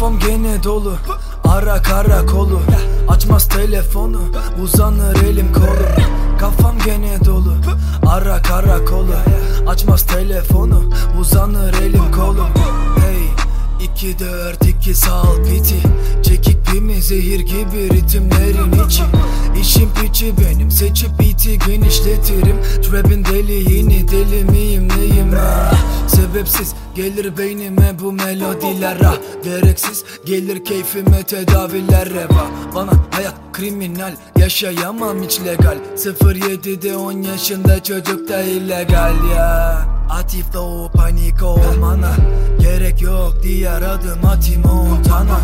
Kafam gene dolu. Ara karakolu. Açmaz telefonu. Uzanır elim kolum Kafam gene dolu. Ara karakolu. Açmaz telefonu. Uzanır elim kolum Hey 2 4 2 sal piti. Çekik pimi zehir gibi ritimlerin içi İşim piçi benim. Seçip biti genişletirim. Trap'in deliğini deli miyim neyim? Ha Sebepsiz gelir beynime bu melodiler ah Gereksiz gelir keyfime tedaviler reva Bana hayat kriminal yaşayamam hiç legal. 07'de 10 yaşında çocuk da illegal ya. Atif flow panik olmana Gerek yok diğer adım atayım Montana.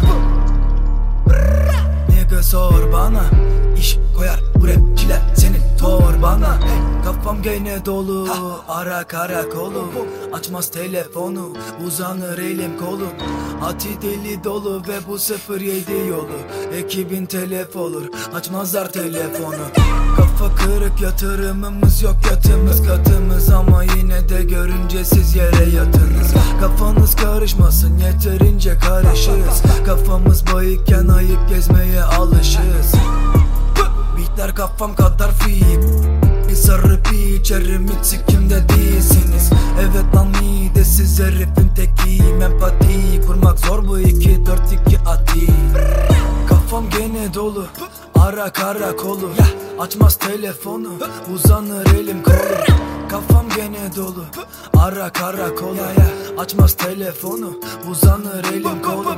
Nigga sor bana İş koyar bu rapçiler senin torbana Kafam gene dolu. Ara karakolu Açmaz telefonu uzanır elim kolum. Ati deli dolu ve bu 07 yolu. Ekibin telef olur açmazlar telefonu. Kafa kırık yatırımımız yok yatımız katımız. Ama yine de görünce siz yere yatırız Kafanız karışmasın yeterince karışığız Kafamız bayıkken ayıp gezmeye Beatler kafam kadar fit. Sarı bir içerim hiç sikimde değilsiniz. Evet lan midesiz herifin tekiyim. Empati kurmak zor bu 2 4 2 ati. Kafam gene dolu Ara karakolu. Açmaz telefonu Uzanır elim. Kolum Kafam gene dolu Ara karakolu. Açmaz telefonu Uzanır elim kolum